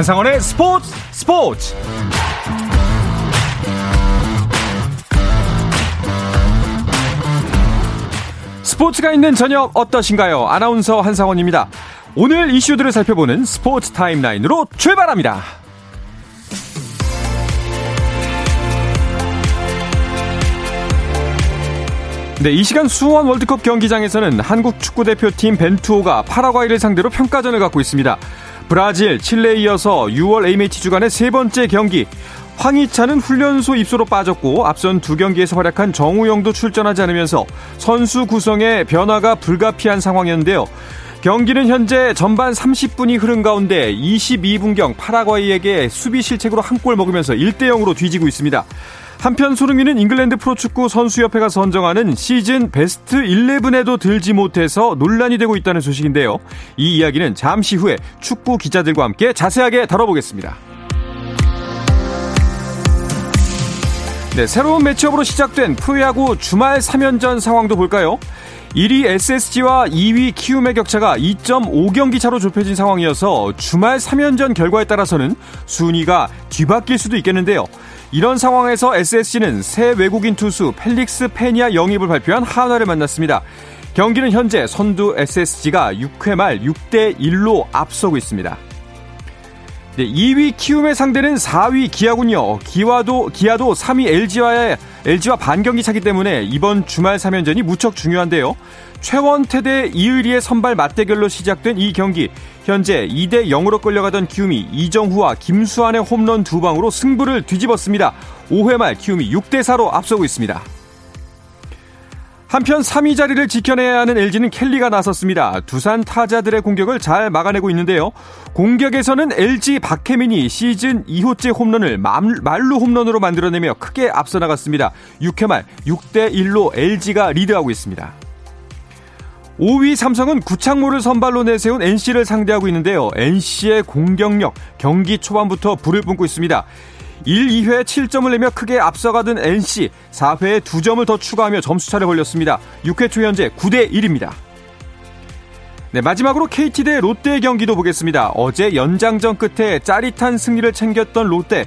한상원의 스포츠 스포츠 스포츠가 있는 저녁 어떠신가요? 아나운서 한상원입니다. 오늘 이슈들을 살펴보는 스포츠 타임라인으로 출발합니다. 네, 이 시간 수원 월드컵 경기장에서는 한국 축구대표팀 벤투호가 파라과이를 상대로 평가전을 갖고 있습니다. 브라질, 칠레에 이어서 6월 A매치 주간의 세 번째 경기. 황희찬은 훈련소 입소로 빠졌고 앞선 두 경기에서 활약한 정우영도 출전하지 않으면서 선수 구성에 변화가 불가피한 상황이었는데요. 경기는 현재 전반 30분이 흐른 가운데 22분경 파라과이에게 수비 실책으로 한 골 먹으면서 1대 0으로 뒤지고 있습니다. 한편 소름이는 잉글랜드 프로축구 선수협회가 선정하는 시즌 베스트 11에도 들지 못해서 논란이 되고 있다는 소식인데요. 이 이야기는 잠시 후에 축구 기자들과 함께 자세하게 다뤄보겠습니다. 네, 새로운 매치업으로 시작된 프로야구 주말 3연전 상황도 볼까요? 1위 SSG와 2위 키움의 격차가 2.5경기 차로 좁혀진 상황이어서 주말 3연전 결과에 따라서는 순위가 뒤바뀔 수도 있겠는데요. 이런 상황에서 SSG는 새 외국인 투수 펠릭스 페니아 영입을 발표한 한화를 만났습니다. 경기는 현재 선두 SSG가 6회 말 6대 1로 앞서고 있습니다. 네, 2위 키움의 상대는 4위 기아군요. 기와도 기아도 3위 LG와의 LG와 반경기 차기 때문에 이번 주말 3연전이 무척 중요한데요. 최원태 대 이의리의 선발 맞대결로 시작된 이 경기. 현재 2대 0으로 끌려가던 키움이 이정후와 김수환의 홈런 두 방으로 승부를 뒤집었습니다. 5회 말 키움이 6대 4로 앞서고 있습니다. 한편 3위 자리를 지켜내야 하는 LG는 켈리가 나섰습니다. 두산 타자들의 공격을 잘 막아내고 있는데요. 공격에서는 LG 박혜민이 시즌 2호째 홈런을 말루 홈런으로 만들어내며 크게 앞서 나갔습니다. 6회 말 6대 1로 LG가 리드하고 있습니다. 5위 삼성은 구창모를 선발로 내세운 NC를 상대하고 있는데요. NC의 공격력 경기 초반부터 불을 뿜고 있습니다. 1, 2회 7점을 내며 크게 앞서가던 NC 4회에 2점을 더 추가하며 점수차를 벌렸습니다. 6회 초 현재 9대 1입니다. 네, 마지막으로 KT 대 롯데 경기도 보겠습니다. 어제 연장전 끝에 짜릿한 승리를 챙겼던 롯데.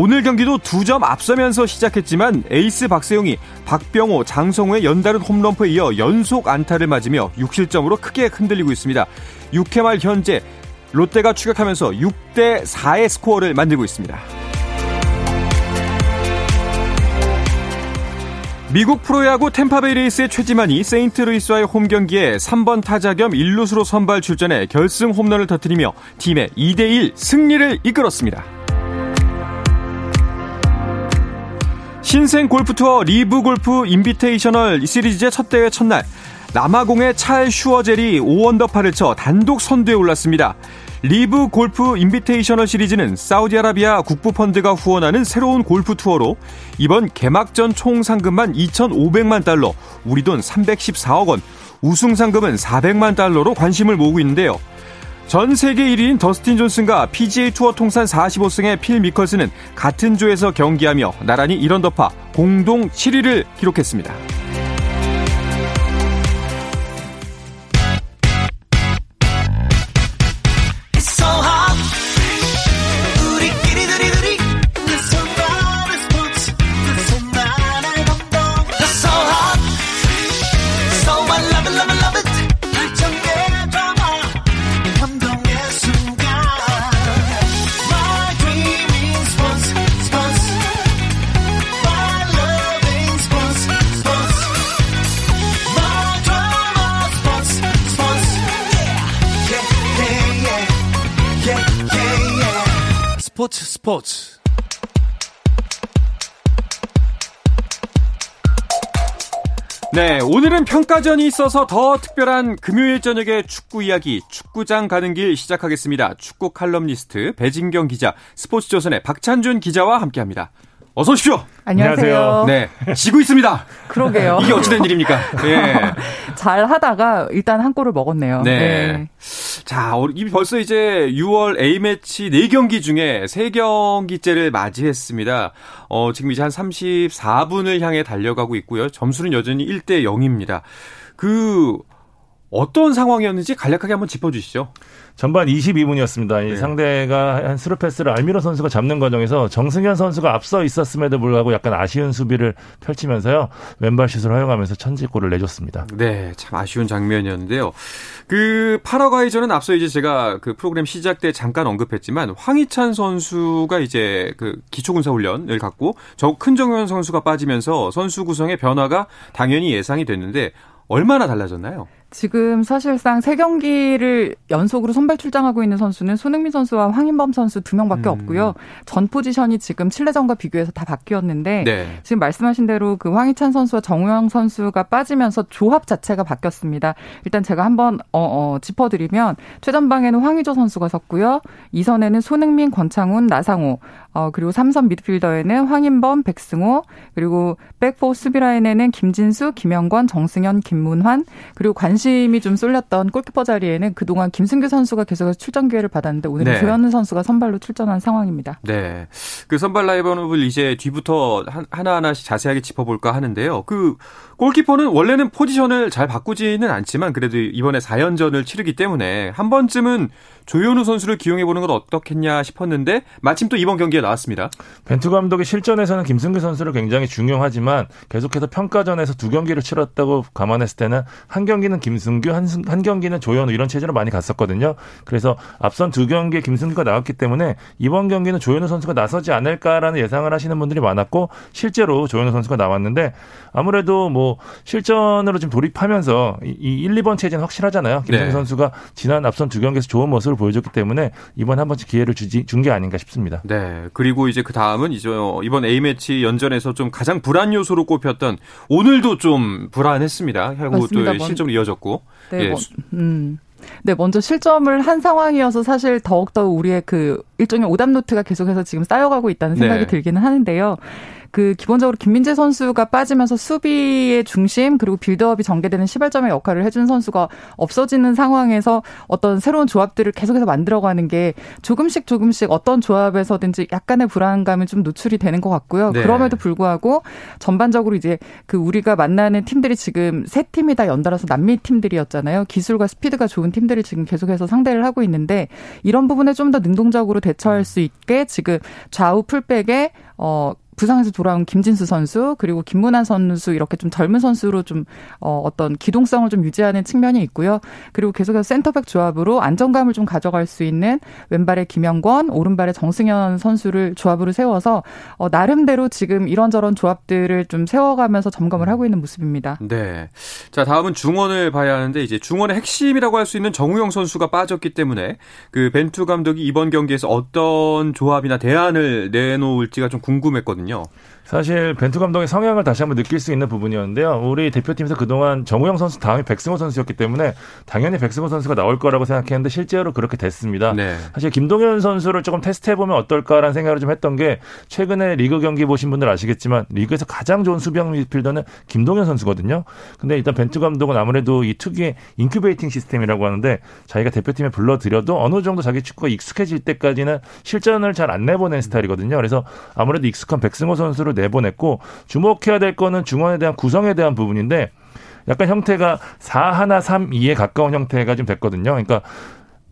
오늘 경기도 두 점 앞서면서 시작했지만 에이스 박세용이 박병호, 장성우의 연달은 홈런포에 이어 연속 안타를 맞으며 6실점으로 크게 흔들리고 있습니다. 6회 말 현재 롯데가 추격하면서 6대 4의 스코어를 만들고 있습니다. 미국 프로야구 탬파베이 레이스의 최지만이 세인트루이스와의 홈 경기에 3번 타자 겸 1루수로 선발 출전해 결승 홈런을 터뜨리며 팀의 2대1 승리를 이끌었습니다. 신생 골프 투어 리브 골프 인비테이셔널 시리즈의 첫 대회 첫날 남아공의 찰 슈워젤이 5언더파를 쳐 단독 선두에 올랐습니다. 리브 골프 인비테이셔널 시리즈는 사우디아라비아 국부 펀드가 후원하는 새로운 골프 투어로 이번 개막전 총 상금만 2,500만 달러, 우리 돈 314억 원, 우승 상금은 400만 달러로 관심을 모으고 있는데요. 전 세계 1위인 더스틴 존슨과 PGA 투어 통산 45승의 필 미컬스는 같은 조에서 경기하며 나란히 이런 더파 공동 7위를 기록했습니다. 스포츠 스포츠 네, 오늘은 평가전이 있어서 더 특별한 금요일 저녁의 축구 이야기, 축구장 가는 길 시작하겠습니다. 축구 칼럼니스트 배진경 기자, 스포츠조선의 박찬준 기자와 함께합니다. 어서 오십시오. 안녕하세요. 네, 지고 있습니다. 그러게요. 이게 어찌된 일입니까? 예. 잘 하다가 일단 한 골을 먹었네요. 네. 네. 자, 벌써 이제 6월 A매치 4경기 중에 3경기째를 맞이했습니다. 어, 지금 이제 한 34분을 향해 달려가고 있고요. 점수는 여전히 1대 0입니다. 그 어떤 상황이었는지 간략하게 한번 짚어주시죠. 전반 22분이었습니다. 이 네. 상대가 한 스루 패스를 알미로 선수가 잡는 과정에서 정승현 선수가 앞서 있었음에도 불구하고 약간 아쉬운 수비를 펼치면서요. 왼발 슛을 허용하면서 천지골을 내줬습니다. 네, 참 아쉬운 장면이었는데요. 그 파라과이전은 앞서 이제 제가 그 프로그램 시작 때 잠깐 언급했지만 황희찬 선수가 이제 그 기초군사 훈련을 갖고 저 큰정현 선수가 빠지면서 선수 구성의 변화가 당연히 예상이 됐는데 얼마나 달라졌나요? 지금 사실상 세 경기를 연속으로 선발 출장하고 있는 선수는 손흥민 선수와 황인범 선수 두 명밖에 음. 없고요. 전 포지션이 지금 칠레전과 비교해서 다 바뀌었는데 네. 지금 말씀하신 대로 그 황희찬 선수와 정우영 선수가 빠지면서 조합 자체가 바뀌었습니다. 일단 제가 한번 어, 어, 짚어드리면 최전방에는 황의조 선수가 섰고요. 2선에는 손흥민, 권창훈, 나상호 어, 그리고 3선 미드필더에는 황인범, 백승호 그리고 백포 수비라인에는 김진수, 김영권, 정승현, 김문환 그리고 관 심이 좀 쏠렸던 골키퍼 자리에는 그동안 김승규 선수가 계속해서 출전 기회를 받았는데 오늘은 네. 조현우 선수가 선발로 출전한 상황입니다. 네. 그 선발 라이브업을 이제 뒤부터 한- 하나하나씩 자세하게 짚어볼까 하는데요. 그 골키퍼는 원래는 포지션을 잘 바꾸지는 않지만 그래도 이번에 4연전을 치르기 때문에 한 번쯤은 조현우 선수를 기용해보는 건 어떻겠냐 싶었는데 마침 또 이번 경기에 나왔습니다. 벤투 감독의 실전에서는 김승규 선수를 굉장히 중용하지만 계속해서 평가전에서 두 경기를 치렀다고 감안했을 때는 한 경기는 김승규, 한, 승- 한 경기는 조현우 이런 체제로 많이 갔었거든요. 그래서 앞선 두 경기에 김승규가 나왔기 때문에 이번 경기는 조현우 선수가 나서지 않을까라는 예상을 하시는 분들이 많았고 실제로 조현우 선수가 나왔는데 아무래도 뭐 실전으로 좀 돌입하면서 이, 이 1, 2번 체제는 확실하잖아요. 김승규 네. 선수가 지난 앞선 두 경기에서 좋은 모습을 보여줬기 때문에 이번 한 번씩 기회를 주지 준 게 아닌가 싶습니다. 네. 그리고 이제 그 다음은 이제 이번 A매치 연전에서 좀 가장 불안 요소로 꼽혔던 오늘도 좀 불안했습니다. 결국. 또 먼- 실점으로 이어졌고. 네, 예. 뭐, 음. 네, 먼저 실점을 한 상황이어서 사실 더욱더 우리의 그 일종의 오답 노트가 계속해서 지금 쌓여가고 있다는 생각이 네. 들기는 하는데요. 그 기본적으로 김민재 선수가 빠지면서 수비의 중심 그리고 빌드업이 전개되는 시발점의 역할을 해준 선수가 없어지는 상황에서 어떤 새로운 조합들을 계속해서 만들어가는 게 조금씩 조금씩 어떤 조합에서든지 약간의 불안감이 좀 노출이 되는 것 같고요. 네. 그럼에도 불구하고 전반적으로 이제 그 우리가 만나는 팀들이 지금 세 팀이 다 연달아서 남미 팀들이었잖아요. 기술과 스피드가 좋은 팀들이 지금 계속해서 상대를 하고 있는데 이런 부분에 좀 더 능동적으로 대처할 수 있게 지금 좌우 풀백에 어 부상에서 돌아온 김진수 선수 그리고 김문환 선수 이렇게 좀 젊은 선수로 좀 어, 어떤 기동성을 좀 유지하는 측면이 있고요. 그리고 계속해서 센터백 조합으로 안정감을 좀 가져갈 수 있는 왼발의 김영권, 오른발의 정승현 선수를 조합으로 세워서 어, 나름대로 지금 이런저런 조합들을 좀 세워가면서 점검을 하고 있는 모습입니다. 네. 자, 다음은 중원을 봐야 하는데 이제 중원의 핵심이라고 할 수 있는 정우영 선수가 빠졌기 때문에 그 벤투 감독이 이번 경기에서 어떤 조합이나 대안을 내놓을지가 좀 궁금했거든요. 있거든요. 사실 벤투 감독의 성향을 다시 한번 느낄 수 있는 부분이었는데요. 우리 대표팀에서 그동안 정우영 선수 다음에 백승호 선수였기 때문에 당연히 백승호 선수가 나올 거라고 생각했는데 실제로 그렇게 됐습니다. 네. 사실 김동현 선수를 조금 테스트해 보면 어떨까라는 생각을 좀 했던 게 최근에 리그 경기 보신 분들 아시겠지만 리그에서 가장 좋은 수비형 미드필더는 김동현 선수거든요. 근데 일단 벤투 감독은 아무래도 이 특유의 incubating 시스템이라고 하는데 자기가 대표팀에 불러들여도 어느 정도 자기 축구가 익숙해질 때까지는 실전을 잘 안 내보낸 스타일이거든요. 그래서 아무래도 익숙한 백승호 선수를 내보냈고 주목해야 될 거는 중원에 대한 구성에 대한 부분인데 약간 형태가 4-1-3-2에 가까운 형태가 좀 됐거든요. 그러니까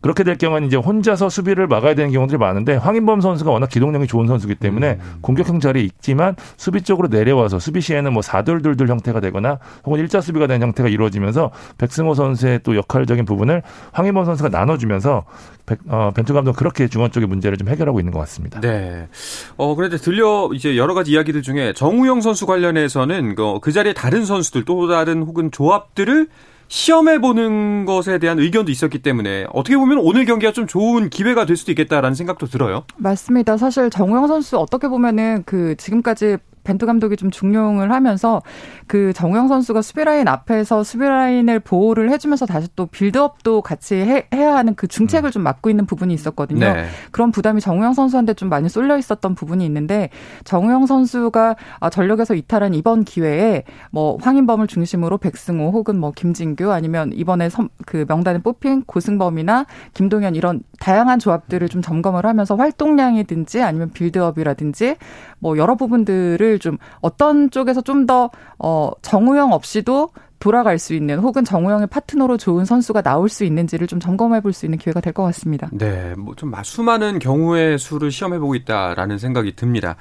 그렇게 될 경우는 이제 혼자서 수비를 막아야 되는 경우들이 많은데 황인범 선수가 워낙 기동력이 좋은 선수기 때문에 공격형 자리에 있지만 수비 쪽으로 내려와서 수비 시에는 뭐 4돌돌돌 형태가 되거나 혹은 일자 수비가 되는 형태가 이루어지면서 백승호 선수의 또 역할적인 부분을 황인범 선수가 나눠주면서 백, 어, 벤투 감독 은 그렇게 중원 쪽의 문제를 좀 해결하고 있는 것 같습니다. 네. 어, 그런데 들려 이제 여러 가지 이야기들 중에 정우영 선수 관련해서는 그, 그 자리에 다른 선수들 또 다른 혹은 조합들을 시험해 보는 것에 대한 의견도 있었기 때문에 어떻게 보면 오늘 경기가 좀 좋은 기회가 될 수도 있겠다라는 생각도 들어요. 맞습니다. 사실 정우영 선수 어떻게 보면은 그 지금까지 벤투 감독이 좀 중용을 하면서 그 정우영 선수가 수비라인 앞에서 수비라인을 보호를 해주면서 다시 또 빌드업도 같이 해, 야 하는 그 중책을 좀 맡고 있는 부분이 있었거든요. 네. 그런 부담이 정우영 선수한테 좀 많이 쏠려 있었던 부분이 있는데 정우영 선수가 아, 전력에서 이탈한 이번 기회에 뭐 황인범을 중심으로 백승호 혹은 뭐 김진규 아니면 이번에 선, 그 명단에 뽑힌 고승범이나 김동현 이런 다양한 조합들을 좀 점검을 하면서 활동량이든지 아니면 빌드업이라든지 뭐 여러 부분들을 좀 어떤 쪽에서 좀 더 어, 정우영 없이도 돌아갈 수 있는 혹은 정우영의 파트너로 좋은 선수가 나올 수 있는지를 좀 점검해 볼 수 있는 기회가 될 것 같습니다. 네, 뭐 좀 수많은 경우의 수를 시험해 보고 있다라는 생각이 듭니다.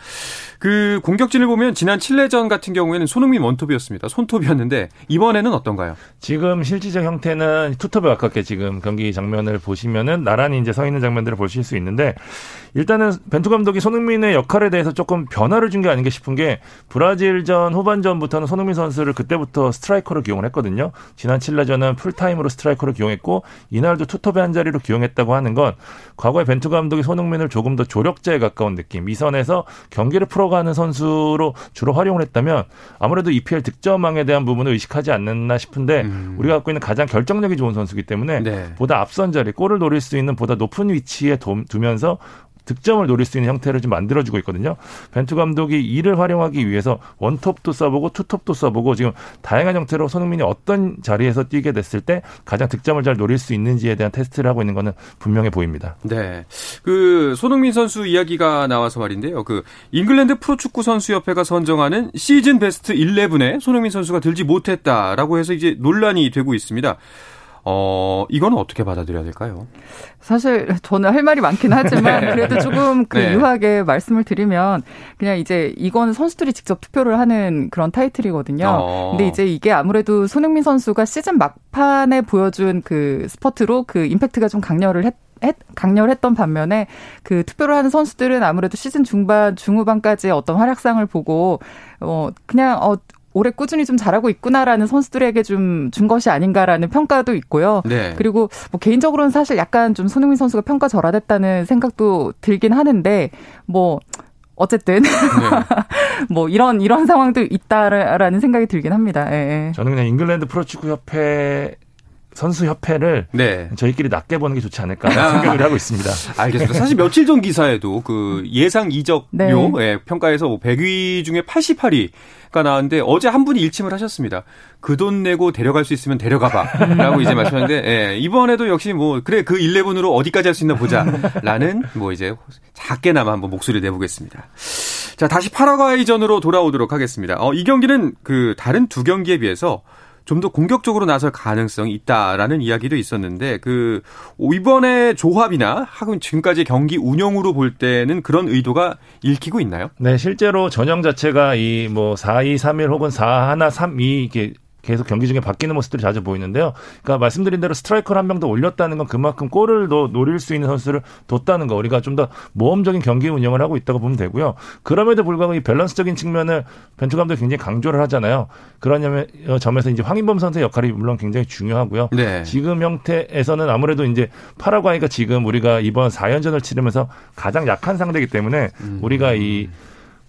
그 공격진을 보면 지난 칠레전 같은 경우에는 손흥민 원톱이었습니다. 손톱이었는데 이번에는 어떤가요? 지금 실질적 형태는 투톱에 가깝게 지금 경기 장면을 보시면은 나란히 이제 서 있는 장면들을 보실 수 있는데 일단은 벤투 감독이 손흥민의 역할에 대해서 조금 변화를 준 게 아닌가 싶은 게 브라질전 후반전부터는 손흥민 선수를 그때부터 스트라이커로 기용을 했거든요. 지난 칠레전은 풀타임으로 스트라이커로 기용했고 이날도 투톱의 한 자리로 기용했다고 하는 건 과거에 벤투 감독이 손흥민을 조금 더 조력자에 가까운 느낌, 2선에서 경기를 풀어가는 선수로 주로 활용을 했다면 아무래도 EPL 득점왕에 대한 부분을 의식하지 않았나 싶은데 음. 우리가 갖고 있는 가장 결정력이 좋은 선수기 때문에 네. 보다 앞선 자리, 골을 노릴 수 있는 보다 높은 위치에 두면서 득점을 노릴 수 있는 형태를 좀 만들어주고 있거든요. 벤투 감독이 이를 활용하기 위해서 원톱도 써보고 투톱도 써보고 지금 다양한 형태로 손흥민이 어떤 자리에서 뛰게 됐을 때 가장 득점을 잘 노릴 수 있는지에 대한 테스트를 하고 있는 거는 분명해 보입니다. 네. 그 손흥민 선수 이야기가 나와서 말인데요. 그 잉글랜드 프로축구 선수협회가 선정하는 시즌 베스트 11에 손흥민 선수가 들지 못했다라고 해서 이제 논란이 되고 있습니다. 어, 이거는 어떻게 받아들여야 될까요? 사실 저는 할 말이 많긴 하지만 네. 그래도 조금 그 네. 유하게 말씀을 드리면 그냥 이제 이건 선수들이 직접 투표를 하는 그런 타이틀이거든요. 어. 근데 이제 이게 아무래도 손흥민 선수가 시즌 막판에 보여준 그 스퍼트로 그 임팩트가 좀 강렬을 했 강렬했던 반면에 그 투표를 하는 선수들은 아무래도 시즌 중반 중후반까지 어떤 활약상을 보고 어 그냥 어 올해 꾸준히 좀 잘하고 있구나라는 선수들에게 좀 준 것이 아닌가라는 평가도 있고요. 네. 그리고 뭐 개인적으로는 사실 약간 좀 손흥민 선수가 평가 절하됐다는 생각도 들긴 하는데 뭐 어쨌든 네. 뭐 이런 이런 상황도 있다라는 생각이 들긴 합니다. 예. 예. 저는 그냥 잉글랜드 프로축구 협회 선수 협회를 네. 저희끼리 낮게 보는 게 좋지 않을까 생각을 하고 있습니다. 알겠습니다. 사실 며칠 전 기사에도 그 예상 이적료 네. 예, 평가에서 100위 뭐 중에 88위가 나왔는데 어제 한 분이 일침을 하셨습니다. 그 돈 내고 데려갈 수 있으면 데려가봐라고 이제 말씀하는데 예, 이번에도 역시 뭐 그래 그 11으로 어디까지 할 수 있나 보자라는 뭐 이제 작게나마 한번 목소리를 내보겠습니다. 자 다시 파라과이전으로 돌아오도록 하겠습니다. 어, 이 경기는 그 다른 두 경기에 비해서 좀 더 공격적으로 나설 가능성이 있다라는 이야기도 있었는데 그 이번에 조합이나 하고 지금까지 경기 운영으로 볼 때는 그런 의도가 읽히고 있나요? 네, 실제로 전형 자체가 이 뭐 4-2-3-1 혹은 4-1-3-2 이게 계속 경기 중에 바뀌는 모습들이 자주 보이는데요. 그러니까 말씀드린 대로 스트라이커를 한 명 더 올렸다는 건 그만큼 골을 더 노릴 수 있는 선수를 뒀다는 거. 우리가 좀 더 모험적인 경기 운영을 하고 있다고 보면 되고요. 그럼에도 불구하고 이 밸런스적인 측면을 벤투 감독이 굉장히 강조를 하잖아요. 그러냐면 어, 점에서 이제 황인범 선수의 역할이 물론 굉장히 중요하고요. 네. 지금 형태에서는 아무래도 이제 파라과이가 지금 우리가 이번 4연전을 치르면서 가장 약한 상대이기 때문에 음. 우리가 이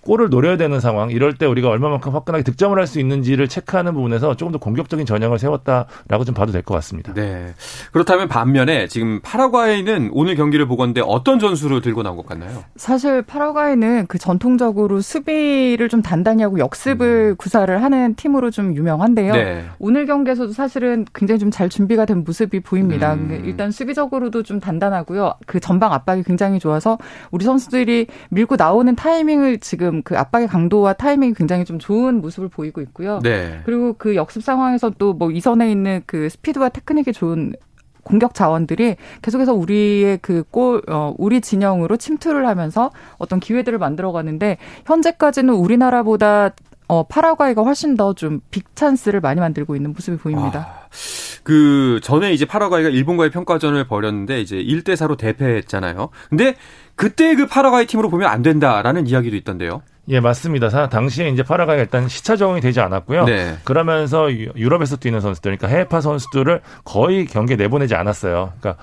골을 노려야 되는 상황 이럴 때 우리가 얼마만큼 화끈하게 득점을 할 수 있는지를 체크하는 부분에서 조금 더 공격적인 전형을 세웠다라고 좀 봐도 될 것 같습니다. 네. 그렇다면 반면에 지금 파라과이는 오늘 경기를 보건데 어떤 전술을 들고 나온 것 같나요? 사실 파라과이는 그 전통적으로 수비를 좀 단단히 하고 역습을 음. 구사를 하는 팀으로 좀 유명한데요. 네. 오늘 경기에서도 사실은 굉장히 좀 잘 준비가 된 모습이 보입니다. 음. 일단 수비적으로도 좀 단단하고요. 그 전방 압박이 굉장히 좋아서 우리 선수들이 밀고 나오는 타이밍을 지금 그 압박의 강도와 타이밍이 굉장히 좀 좋은 모습을 보이고 있고요. 네. 그리고 그 역습 상황에서 또 뭐 이선에 있는 그 스피드와 테크닉이 좋은 공격 자원들이 계속해서 우리의 그 골, 어, 우리 진영으로 침투를 하면서 어떤 기회들을 만들어 가는데 현재까지는 우리나라보다 어, 파라과이가 훨씬 더 좀 빅 찬스를 많이 만들고 있는 모습이 보입니다. 아, 그 전에 이제 파라과이가 일본과의 평가전을 벌였는데 이제 1대 4로 대패했잖아요. 근데 그때 그 파라과이 팀으로 보면 안 된다라는 이야기도 있던데요. 예, 맞습니다. 당시에 이제 파라과이가 일단 시차 적응이 되지 않았고요. 네. 그러면서 유럽에서 뛰는 선수들, 그러니까 해외파 선수들을 거의 경기에 내보내지 않았어요. 그러니까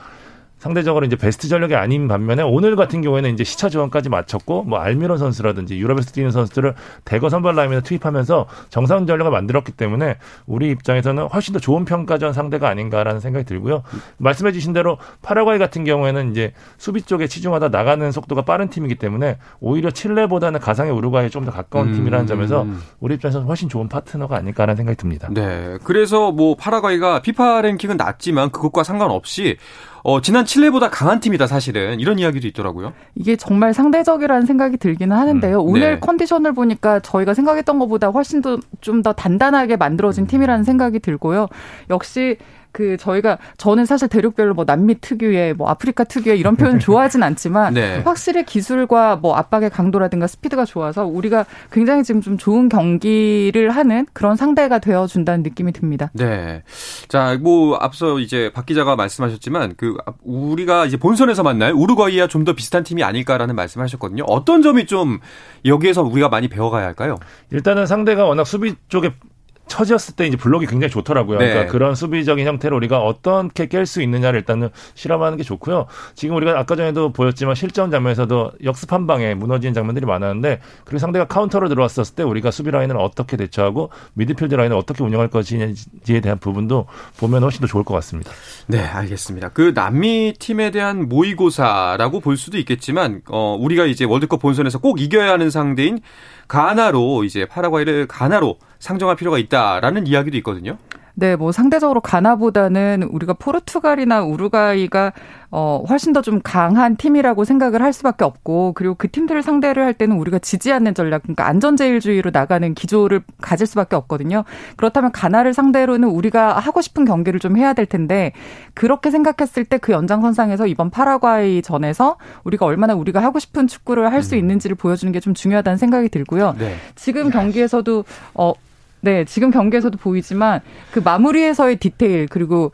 상대적으로 이제 베스트 전력이 아닌 반면에 오늘 같은 경우에는 이제 시차 지원까지 마쳤고 뭐 알미론 선수라든지 유럽에서 뛰는 선수들을 대거 선발 라인에 투입하면서 정상 전력을 만들었기 때문에 우리 입장에서는 훨씬 더 좋은 평가전 상대가 아닌가라는 생각이 들고요. 말씀해 주신 대로 파라과이 같은 경우에는 이제 수비 쪽에 치중하다 나가는 속도가 빠른 팀이기 때문에 오히려 칠레보다는 가상의 우루과이에 좀 더 가까운 음. 팀이라는 점에서 우리 입장에서는 훨씬 좋은 파트너가 아닐까라는 생각이 듭니다. 네. 그래서 뭐 파라과이가 피파 랭킹은 낮지만 그것과 상관없이 어, 지난 칠레보다 강한 팀이다 사실은 이런 이야기도 있더라고요. 이게 정말 상대적이라는 생각이 들기는 하는데요. 음, 네. 오늘 컨디션을 보니까 저희가 생각했던 것보다 훨씬 더 좀 더 단단하게 만들어진 팀이라는 생각이 들고요. 역시 그 저희가 저는 사실 대륙별로 뭐 남미 특유의 뭐 아프리카 특유의 이런 표현 좋아하진 않지만 네. 확실히 기술과 뭐 압박의 강도라든가 스피드가 좋아서 우리가 굉장히 지금 좀 좋은 경기를 하는 그런 상대가 되어 준다는 느낌이 듭니다. 네. 자, 뭐 앞서 이제 박 기자가 말씀하셨지만 그 우리가 이제 본선에서 만날 우루과이와 좀 더 비슷한 팀이 아닐까라는 말씀하셨거든요. 어떤 점이 좀 여기에서 우리가 많이 배워가야 할까요? 일단은 상대가 워낙 수비 쪽에 처져 있을 때 이제 블록이 굉장히 좋더라고요. 네. 그러니까 그런 수비적인 형태를 우리가 어떻게 깰 수 있느냐를 일단은 실험하는 게 좋고요. 지금 우리가 아까 전에도 보였지만 실전 장면에서도 역습 한 방에 무너지는 장면들이 많았는데 그리고 상대가 카운터로 들어왔었을 때 우리가 수비 라인을 어떻게 대처하고 미드필드 라인을 어떻게 운영할 것인지에 대한 부분도 보면 훨씬 더 좋을 것 같습니다. 네, 알겠습니다. 그 남미 팀에 대한 모의고사라고 볼 수도 있겠지만 어 우리가 이제 월드컵 본선에서 꼭 이겨야 하는 상대인 가나로 이제 파라과이를 가나로 상정할 필요가 있다라는 이야기도 있거든요. 네, 뭐 상대적으로 가나보다는 우리가 포르투갈이나 우루과이가 어 훨씬 더 좀 강한 팀이라고 생각을 할 수밖에 없고 그리고 그 팀들을 상대를 할 때는 우리가 지지 않는 전략 그러니까 안전제일주의로 나가는 기조를 가질 수밖에 없거든요. 그렇다면 가나를 상대로는 우리가 하고 싶은 경기를 좀 해야 될 텐데 그렇게 생각했을 때 그 연장선상에서 이번 파라과이 전에서 우리가 얼마나 우리가 하고 싶은 축구를 할수 음. 있는지를 보여주는 게 좀 중요하다는 생각이 들고요. 네. 지금 경기에서도 어 네, 지금 경기에서도 보이지만 그 마무리에서의 디테일 그리고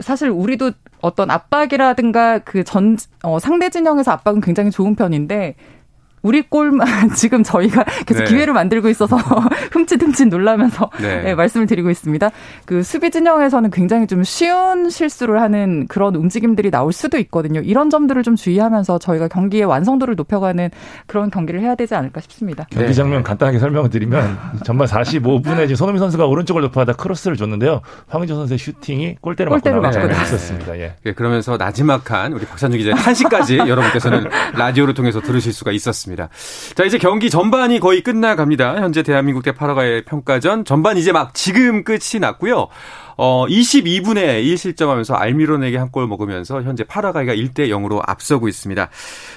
사실 우리도 어떤 압박이라든가 그 전 어, 상대 진영에서 압박은 굉장히 좋은 편인데 우리 골만 지금 저희가 계속 네. 기회를 만들고 있어서 흠칫흠칫 놀라면서 네. 네, 말씀을 드리고 있습니다. 그 수비 진영에서는 굉장히 좀 쉬운 실수를 하는 그런 움직임들이 나올 수도 있거든요. 이런 점들을 좀 주의하면서 저희가 경기의 완성도를 높여가는 그런 경기를 해야 되지 않을까 싶습니다. 경기 네. 장면 간단하게 설명을 드리면 전반 45분에 이제 손흥민 선수가 오른쪽을 높아다 크로스를 줬는데요. 황희조 선수의 슈팅이 골대를, 골대를 맞고 나온 있었습니다. 예. 네, 그러면서 나지막한 우리 박찬주 기자의 한시까지 여러분께서는 라디오를 통해서 들으실 수가 있었습니다. 있습니다. 자, 이제 경기 전반이 거의 끝나갑니다. 현재 대한민국 대 파라과이 평가전 전반 이제 막 지금 끝이 났고요. 어, 22분에 1실점하면서 알미론에게 한 골 먹으면서 현재 파라과이가 1대 0으로 앞서고 있습니다.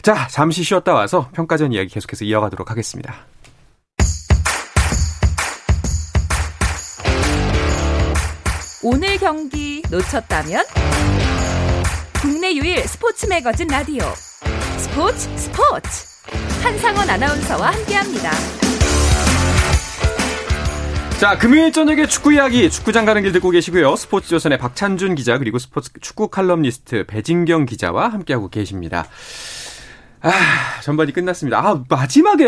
자, 잠시 쉬었다 와서 평가전 이야기 계속해서 이어가도록 하겠습니다. 오늘 경기 놓쳤다면 국내 유일 스포츠 매거진 라디오 스포츠 스포츠 한상원 아나운서와 함께합니다. 자, 금요일 저녁에 축구 이야기, 축구장 가는 길 듣고 계시고요. 스포츠조선의 박찬준 기자, 그리고 스포츠 축구 칼럼니스트 배진경 기자와 함께하고 계십니다. 아, 전반이 끝났습니다. 아, 마지막에,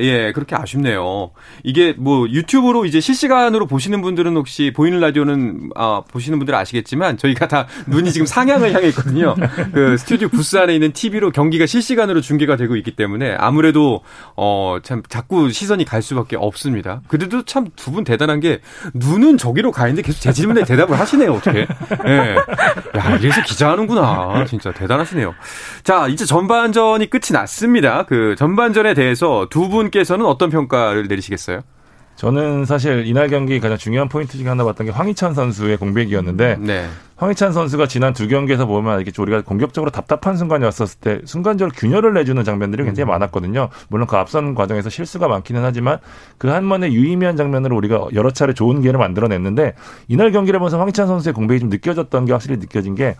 예, 그렇게 아쉽네요. 이게 뭐 유튜브로 이제 실시간으로 보시는 분들은 혹시 보이는 라디오는, 아, 보시는 분들은 아시겠지만 저희가 다 눈이 지금 상향을 향해 있거든요. 그 스튜디오 부스 안에 있는 TV로 경기가 실시간으로 중계가 되고 있기 때문에 아무래도, 어, 참 자꾸 시선이 갈 수밖에 없습니다. 그래도 참 두 분 대단한 게 눈은 저기로 가 있는데 계속 제 질문에 대답을 하시네요, 어떻게. 예. 야, 이래서 기자하는구나. 진짜 대단하시네요. 자, 이제 전반전이 끝 끝이 났습니다. 그 전반전에 대해서 두 분께서는 어떤 평가를 내리시겠어요? 저는 사실 이날 경기 가장 중요한 포인트 중에 하나 봤던 게 황희찬 선수의 공백이었는데 네. 황희찬 선수가 지난 두 경기에서 보면 이렇게 우리가 공격적으로 답답한 순간이 왔었을 때 순간적으로 균열을 내주는 장면들이 굉장히 음. 많았거든요. 물론 그 앞선 과정에서 실수가 많기는 하지만 그 한 번의 유의미한 장면으로 우리가 여러 차례 좋은 기회를 만들어냈는데 이날 경기를 보면서 황희찬 선수의 공백이 좀 느껴졌던 게 확실히 느껴진 게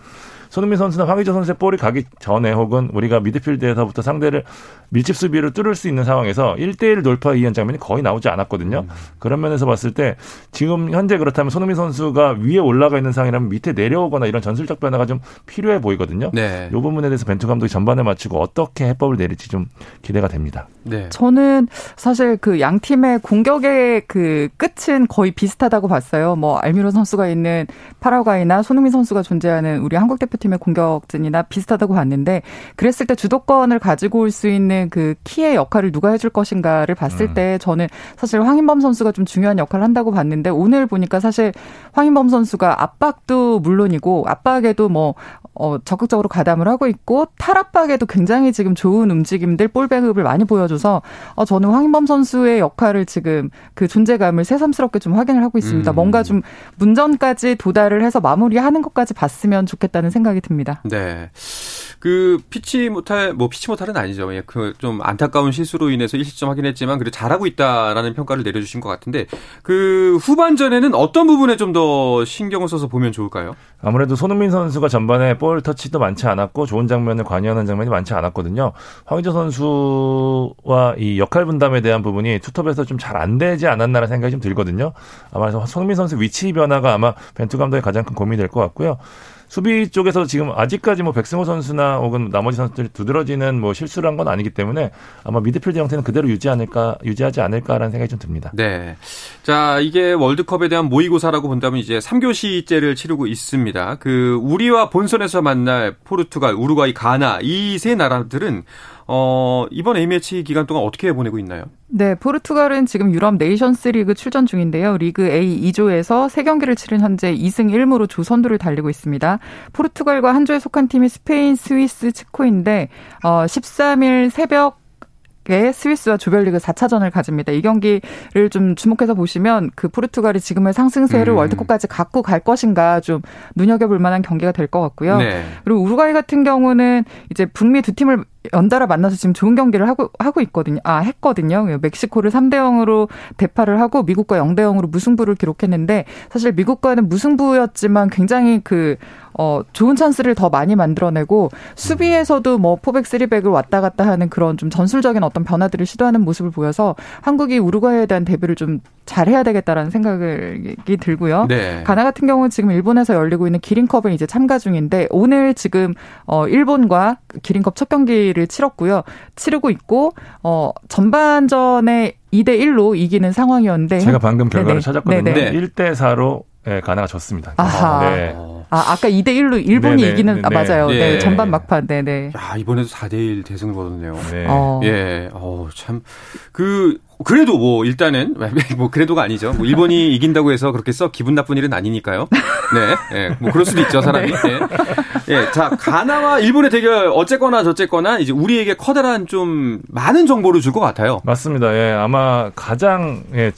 손흥민 선수나 황희조 선수의 볼이 가기 전에 혹은 우리가 미드필드에서부터 상대를 밀집 수비를 뚫을 수 있는 상황에서 1대1 돌파 이한 장면이 거의 나오지 않았거든요. 음. 그런 면에서 봤을 때 지금 현재 그렇다면 손흥민 선수가 위에 올라가 있는 상황이라면 밑에 내려오거나 이런 전술적 변화가 좀 필요해 보이거든요. 네. 이 부분에 대해서 벤투 감독이 전반에 맞추고 어떻게 해법을 내릴지 좀 기대가 됩니다. 네. 저는 사실 그 양 팀의 공격의 그 끝은 거의 비슷하다고 봤어요. 뭐 알미로 선수가 있는 파라과이나 손흥민 선수가 존재하는 우리 한국 대표 팀의 공격진이나 비슷하다고 봤는데 그랬을 때 주도권을 가지고 올 수 있는 그 키의 역할을 누가 해줄 것인가를 봤을 음. 때 저는 사실 황인범 선수가 좀 중요한 역할을 한다고 봤는데 오늘 보니까 사실 황인범 선수가 압박도 물론 물론이고 압박에도 뭐 어, 적극적으로 가담을 하고 있고 탈압박에도 굉장히 지금 좋은 움직임들 볼 배급을 많이 보여줘서 어, 저는 황인범 선수의 역할을 지금 그 존재감을 새삼스럽게 좀 확인을 하고 있습니다. 음. 뭔가 좀 문전까지 도달을 해서 마무리하는 것까지 봤으면 좋겠다는 생각 이 듭니다. 네. 그 피치 못할 뭐 피치 못할은 아니죠. 예, 그 좀 안타까운 실수로 인해서 1실점 하긴 했지만 그래도 잘하고 있다라는 평가를 내려주신 것 같은데 그 후반전에는 어떤 부분에 좀 더 신경을 써서 보면 좋을까요? 아무래도 손흥민 선수가 전반에 볼 터치도 많지 않았고 좋은 장면을 관여하는 장면이 많지 않았거든요. 황희조 선수와 이 역할 분담에 대한 부분이 투톱에서 좀 잘 안 되지 않았나라는 생각이 좀 들거든요. 아마 손흥민 선수 위치 변화가 아마 벤투 감독의 가장 큰 고민이 될 것 같고요. 수비 쪽에서 지금 아직까지 뭐 백승호 선수나 혹은 나머지 선수들이 두드러지는 뭐 실수를 한 건 아니기 때문에 아마 미드필드 형태는 그대로 유지 않을까 유지하지 않을까라는 생각이 좀 듭니다. 네. 자, 이게 월드컵에 대한 모의고사라고 본다면 이제 3교시째를 치르고 있습니다. 그 우리와 본선에서 만날 포르투갈, 우루과이, 가나 이 세 나라들은 어, 이번 A매치 기간 동안 어떻게 보내고 있나요? 네, 포르투갈은 지금 유럽 네이션스 리그 출전 중인데요. 리그 A 2조에서 3경기를 치른 현재 2승 1무로 조선두를 달리고 있습니다. 포르투갈과 한 조에 속한 팀이 스페인, 스위스, 체코인데 어 13일 새벽 의 스위스와 조별리그 4차전을 가집니다. 이 경기를 좀 주목해서 보시면 그 포르투갈이 지금의 상승세를 음. 월드컵까지 갖고 갈 것인가 좀 눈여겨볼 만한 경기가 될 것 같고요. 네. 그리고 우루과이 같은 경우는 이제 북미 두 팀을 연달아 만나서 지금 좋은 경기를 하고 하고 있거든요. 아, 했거든요. 멕시코를 3대 0으로 대파를 하고 미국과 0대 0으로 무승부를 기록했는데 사실 미국과는 무승부였지만 굉장히 그 어, 좋은 찬스를 더 많이 만들어내고 수비에서도 뭐 포백 쓰리백을 왔다 갔다 하는 그런 좀 전술적인 어떤 변화들을 시도하는 모습을 보여서 한국이 우루과이에 대한 대비를 좀 잘해야 되겠다라는 생각이 들고요. 네. 가나 같은 경우는 지금 일본에서 열리고 있는 기린컵을 이제 참가 중인데 오늘 지금 어 일본과 기린컵 첫 경기를 치렀고요. 치르고 있고 어 전반전에 2대 1로 이기는 상황이었는데 제가 방금 결과를 네네. 찾았거든요. 네네. 1대 4로 예, 가나가 졌습니다. 아하. 네. 아, 아까 2대 1로 일본이 네네, 이기는 아 맞아요. 네. 네. 전반 막판. 네, 네. 야, 이번에도 4대 1 대승을 거뒀네요. 네. 어. 예. 어, 참. 그 그래도 뭐 일단은 뭐 그래도가 아니죠. 뭐 일본이 이긴다고 해서 그렇게 썩 기분 나쁜 일은 아니니까요. 네, 예, 뭐 그럴 수도 있죠 사람이. 네. 예, 자 가나와 일본의 대결 어쨌거나 저쨌거나 이제 우리에게 커다란 좀 많은 정보를 줄 것 같아요. 맞습니다. 예, 아마 가장 예,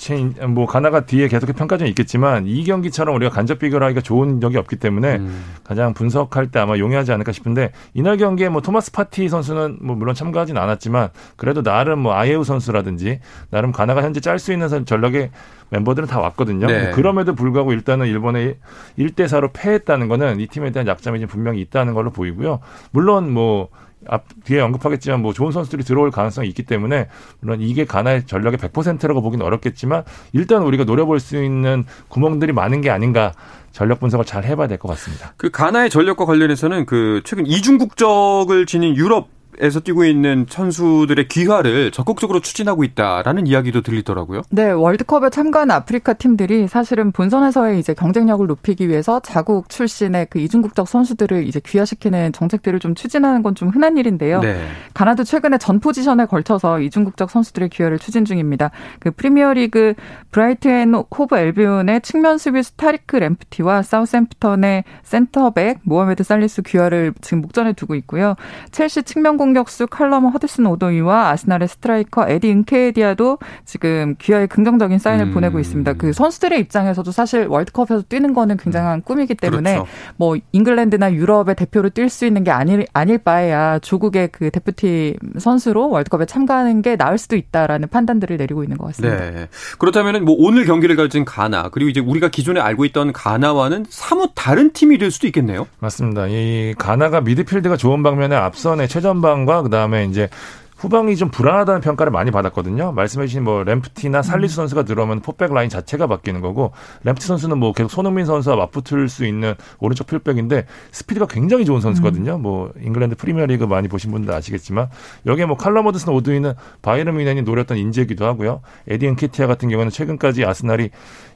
뭐 가나가 뒤에 계속 평가전이 있겠지만 이 경기처럼 우리가 간접 비교를 하기가 좋은 적이 없기 때문에 음. 가장 분석할 때 아마 용이하지 않을까 싶은데 이날 경기에 뭐 토마스 파티 선수는 뭐 물론 참가하진 않았지만 그래도 나름 뭐 아예우 선수라든지 나름 가나가 현재 짤 수 있는 전력의 멤버들은 다 왔거든요. 네. 그럼에도 불구하고 일단은 일본에 1대 4로 패했다는 거는 이 팀에 대한 약점이 분명히 있다는 걸로 보이고요. 물론 뭐 앞 뒤에 언급하겠지만 뭐 좋은 선수들이 들어올 가능성이 있기 때문에 물론 이게 가나의 전력의 100%라고 보기는 어렵겠지만 일단 우리가 노려볼 수 있는 구멍들이 많은 게 아닌가 전력 분석을 잘 해봐야 될 것 같습니다. 그 가나의 전력과 관련해서는 그 최근 이중 국적을 지닌 유럽 에서 뛰고 있는 선수들의 귀화를 적극적으로 추진하고 있다라는 이야기도 들리더라고요. 네, 월드컵에 참가한 아프리카 팀들이 사실은 본선에서의 이제 경쟁력을 높이기 위해서 자국 출신의 그 이중국적 선수들을 이제 귀화시키는 정책들을 좀 추진하는 건 좀 흔한 일인데요. 네. 가나도 최근에 전 포지션에 걸쳐서 이중국적 선수들의 귀화를 추진 중입니다. 그 프리미어리그 브라이튼 앤 호브 알비온의 측면 수비수 타리크 램프티와 사우샘프턴의 센터백 모하메드 살리스 귀화를 지금 목전에 두고 있고요. 첼시 측면 공 공격수 칼럼 허드슨 오도이와 아스날의 스트라이커 에디 은케티아도 지금 귀하의 긍정적인 사인을 음. 보내고 있습니다. 그 선수들의 입장에서도 사실 월드컵에서 뛰는 거는 굉장한 꿈이기 때문에 그렇죠. 뭐 잉글랜드나 유럽의 대표로 뛸 수 있는 게 아닐 아닐 바에야 조국의 그 대표팀 선수로 월드컵에 참가하는 게 나을 수도 있다라는 판단들을 내리고 있는 것 같습니다. 네. 그렇다면은 뭐 오늘 경기를 가진 가나 그리고 이제 우리가 기존에 알고 있던 가나와는 사뭇 다른 팀이 될 수도 있겠네요. 맞습니다. 이 가나가 미드필드가 좋은 방면에 앞선의 최전방 후방과 그다음에 이제 후방이 좀 불안하다는 평가를 많이 받았거든요. 말씀해주신 뭐 램프티나 살리스 음. 선수가 들어오면 포백 라인 자체가 바뀌는 거고 램프티 선수는 뭐 계속 손흥민 선수와 맞붙을 수 있는 오른쪽 풀백인데 스피드가 굉장히 좋은 선수거든요. 음. 뭐 잉글랜드 프리미어리그 많이 보신 분들 아시겠지만 여기에 뭐 칼럼 허드슨 오도이는 바이에른 뮌헨이 노렸던 인재기도 하고요. 에디 은케티아 같은 경우는 최근까지 아스날이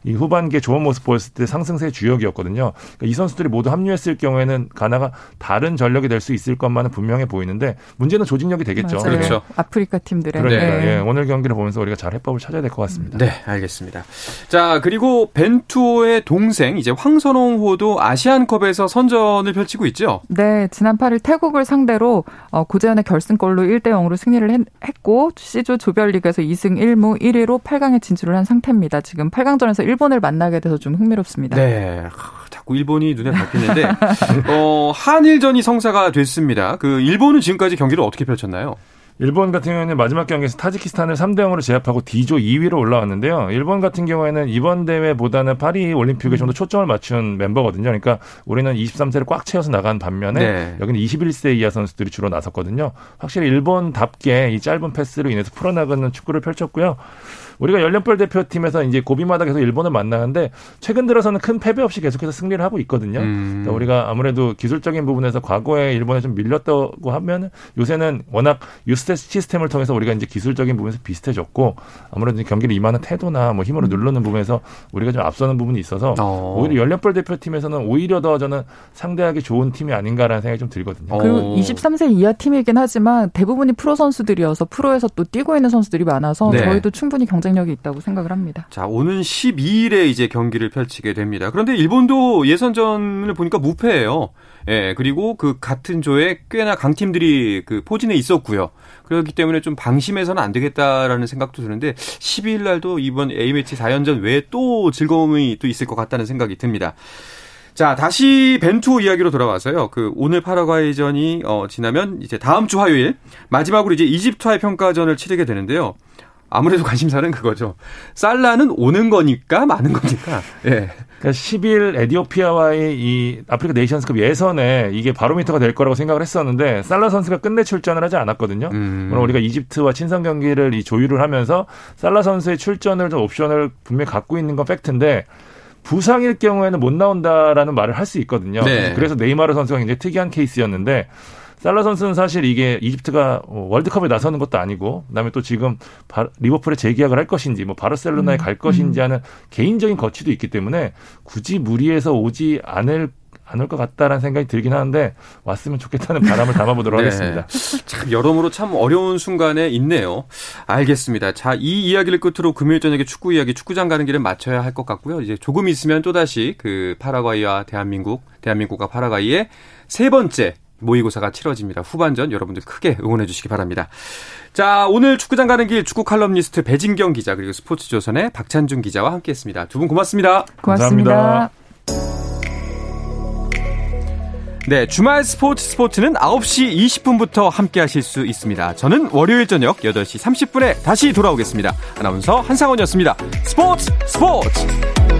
이 후반기에 좋은 모습 보였을 때 상승세 주역이었거든요. 그러니까 이 선수들이 모두 합류했을 경우에는 가나가 다른 전력이 될 수 있을 것만은 분명해 보이는데 문제는 조직력이 되겠죠. 그렇죠. 그렇죠. 아프리카 팀들의. 그러니까 네. 예, 오늘 경기를 보면서 우리가 잘 해법을 찾아야 될 것 같습니다. 네, 알겠습니다. 자, 그리고 벤투호의 동생 이제 황선홍호도 아시안컵에서 선전을 펼치고 있죠. 네, 지난 8일 태국을 상대로 어, 고재현의 결승골로 1대 0으로 승리를 했, 고 C조 조별리그에서 2승 1무 1위로 8강에 진출을 한 상태입니다. 지금 8강전에서 일본을 만나게 돼서 좀 흥미롭습니다. 네. 하, 자꾸 일본이 눈에 밟히는데 어, 한일전이 성사가 됐습니다. 그 일본은 지금까지 경기를 어떻게 펼쳤나요? 일본 같은 경우에는 마지막 경기에서 타지키스탄을 3대 0으로 제압하고 D조 2위로 올라왔는데요. 일본 같은 경우에는 이번 대회보다는 파리 올림픽에 좀 더 초점을 맞춘 멤버거든요. 그러니까 우리는 23세를 꽉 채워서 나간 반면에 네. 여기는 21세 이하 선수들이 주로 나섰거든요. 확실히 일본답게 이 짧은 패스로 인해서 풀어나가는 축구를 펼쳤고요. 우리가 연령별 대표팀에서 이제 고비마다 계속 일본을 만나는데 최근 들어서는 큰 패배 없이 계속해서 승리를 하고 있거든요. 음. 그러니까 우리가 아무래도 기술적인 부분에서 과거에 일본에 좀 밀렸다고 하면 요새는 워낙 유스 시스템을 통해서 우리가 이제 기술적인 부분에서 비슷해졌고 아무래도 경기를 임하는 태도나 뭐 힘으로 누르는 부분에서 우리가 좀 앞서는 부분이 있어서 어. 오히려 연령별 대표팀에서는 오히려 더 저는 상대하기 좋은 팀이 아닌가라는 생각이 좀 들거든요. 어. 그리고 23세 이하 팀이긴 하지만 대부분이 프로 선수들이어서 프로에서 또 뛰고 있는 선수들이 많아서 네. 저희도 충분히 경쟁 력이 있다고 생각을 합니다. 자, 오는 12일에 이제 경기를 펼치게 됩니다. 그런데 일본도 예선전을 보니까 무패예요. 예, 그리고 그 같은 조에 꽤나 강팀들이 그 포진해 있었고요. 그렇기 때문에 좀 방심해서는 안 되겠다라는 생각도 드는데 12일 날도 이번 A매치 4연전 외에 또 즐거움이 또 있을 것 같다는 생각이 듭니다. 자, 다시 벤투 이야기로 돌아와서요. 그 오늘 파라과이전이 어 지나면 이제 다음 주 화요일 마지막으로 이제 이집트와의 평가전을 치르게 되는데요. 아무래도 관심사는 그거죠. 살라는 오는 거니까 마는 거니까. 예. 그러니까 10일 에디오피아와의 이 아프리카 네이션스컵 예선에 이게 바로미터가 될 거라고 생각을 했었는데 살라 선수가 끝내 출전을 하지 않았거든요. 음. 물론 우리가 이집트와 친선 경기를 이 조율을 하면서 살라 선수의 출전을 좀 옵션을 분명히 갖고 있는 건 팩트인데 부상일 경우에는 못 나온다라는 말을 할 수 있거든요. 네. 그래서 네이마르 선수가 굉장히 특이한 케이스였는데 살라 선수는 사실 이게 이집트가 월드컵에 나서는 것도 아니고 그다음에 또 지금 바- 리버풀에 재계약을 할 것인지 뭐 바르셀로나에 갈 것인지 하는 개인적인 거취도 있기 때문에 굳이 무리해서 오지 않을 않을 것 같다라는 생각이 들긴 하는데 왔으면 좋겠다는 바람을 담아보도록 네. 하겠습니다. 참 여러모로 참 어려운 순간에 있네요. 알겠습니다. 자, 이 이야기를 끝으로 금요일 저녁에 축구 이야기 축구장 가는 길은 마쳐야 할 것 같고요. 이제 조금 있으면 또다시 그 파라과이와 대한민국, 대한민국과 파라과이의 세 번째 모의고사가 치러집니다. 후반전 여러분들 크게 응원해 주시기 바랍니다. 자, 오늘 축구장 가는 길 축구 칼럼니스트 배진경 기자 그리고 스포츠조선의 박찬준 기자와 함께했습니다. 두 분 고맙습니다. 고맙습니다. 감사합니다. 네, 주말 스포츠 스포츠는 9시 20분부터 함께 하실 수 있습니다. 저는 월요일 저녁 8시 30분에 다시 돌아오겠습니다. 아나운서 한상원이었습니다. 스포츠 스포츠!